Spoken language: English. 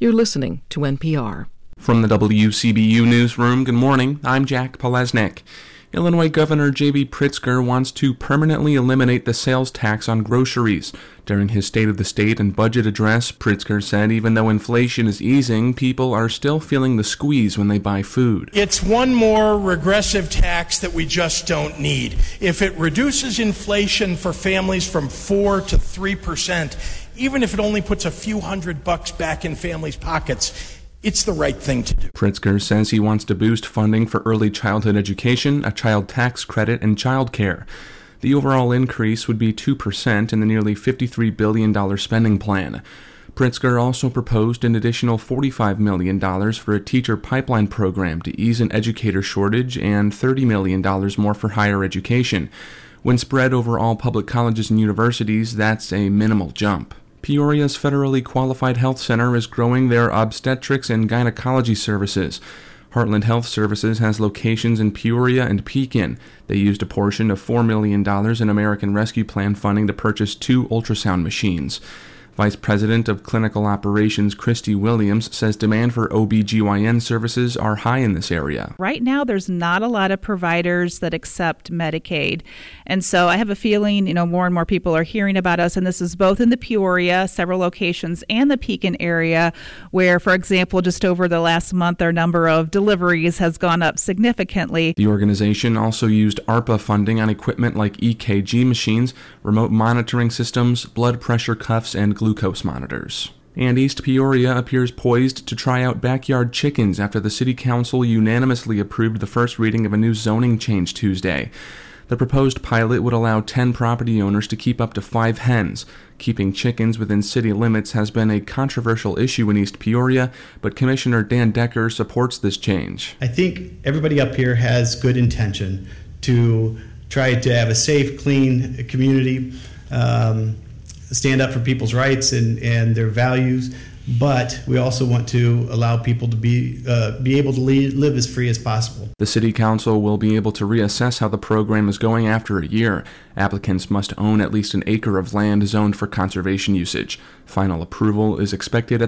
You're listening to NPR. From the WCBU Newsroom, good morning. I'm Jack Palesnik. Illinois Governor J.B. Pritzker wants to permanently eliminate the sales tax on groceries. During his State of the State and budget address, Pritzker said even though inflation is easing, people are still feeling the squeeze when they buy food. It's one more regressive tax that we just don't need. If it reduces inflation for families from 4 to 3 percent, even if it only puts a few hundred bucks back in families' pockets, it's the right thing to do. Pritzker says he wants to boost funding for early childhood education, a child tax credit, and child care. The overall increase would be 2% in the nearly $53 billion spending plan. Pritzker also proposed an additional $45 million for a teacher pipeline program to ease an educator shortage and $30 million more for higher education. When spread over all public colleges and universities, that's a minimal jump. Peoria's federally qualified health center is growing their obstetrics and gynecology services. Heartland Health Services has locations in Peoria and Pekin. They used a portion of $4 million in American Rescue Plan funding to purchase two ultrasound machines. Vice President of Clinical Operations Christy Williams says demand for OBGYN services are high in this area. Right now, there's not a lot of providers that accept Medicaid. And so I have a feeling, you know, more and more people are hearing about us. And this is both in the Peoria, several locations, and the Pekin area, where, for example, just over the last month, our number of deliveries has gone up significantly. The organization also used ARPA funding on equipment like EKG machines, remote monitoring systems, blood pressure cuffs, and glucose monitors. And East Peoria appears poised to try out backyard chickens after the City Council unanimously approved the first reading of a new zoning change Tuesday. The proposed pilot would allow 10 property owners to keep up to five hens. Keeping chickens within city limits has been a controversial issue in East Peoria, but Commissioner Dan Decker supports this change. I think everybody up here has good intention to try to have a safe, clean community. Um, stand up for people's rights and, and their values, but we also want to allow people to be uh, be able to live as free as possible. The City Council will be able to reassess how the program is going after a year. Applicants must own at least an acre of land zoned for conservation usage. Final approval is expected at the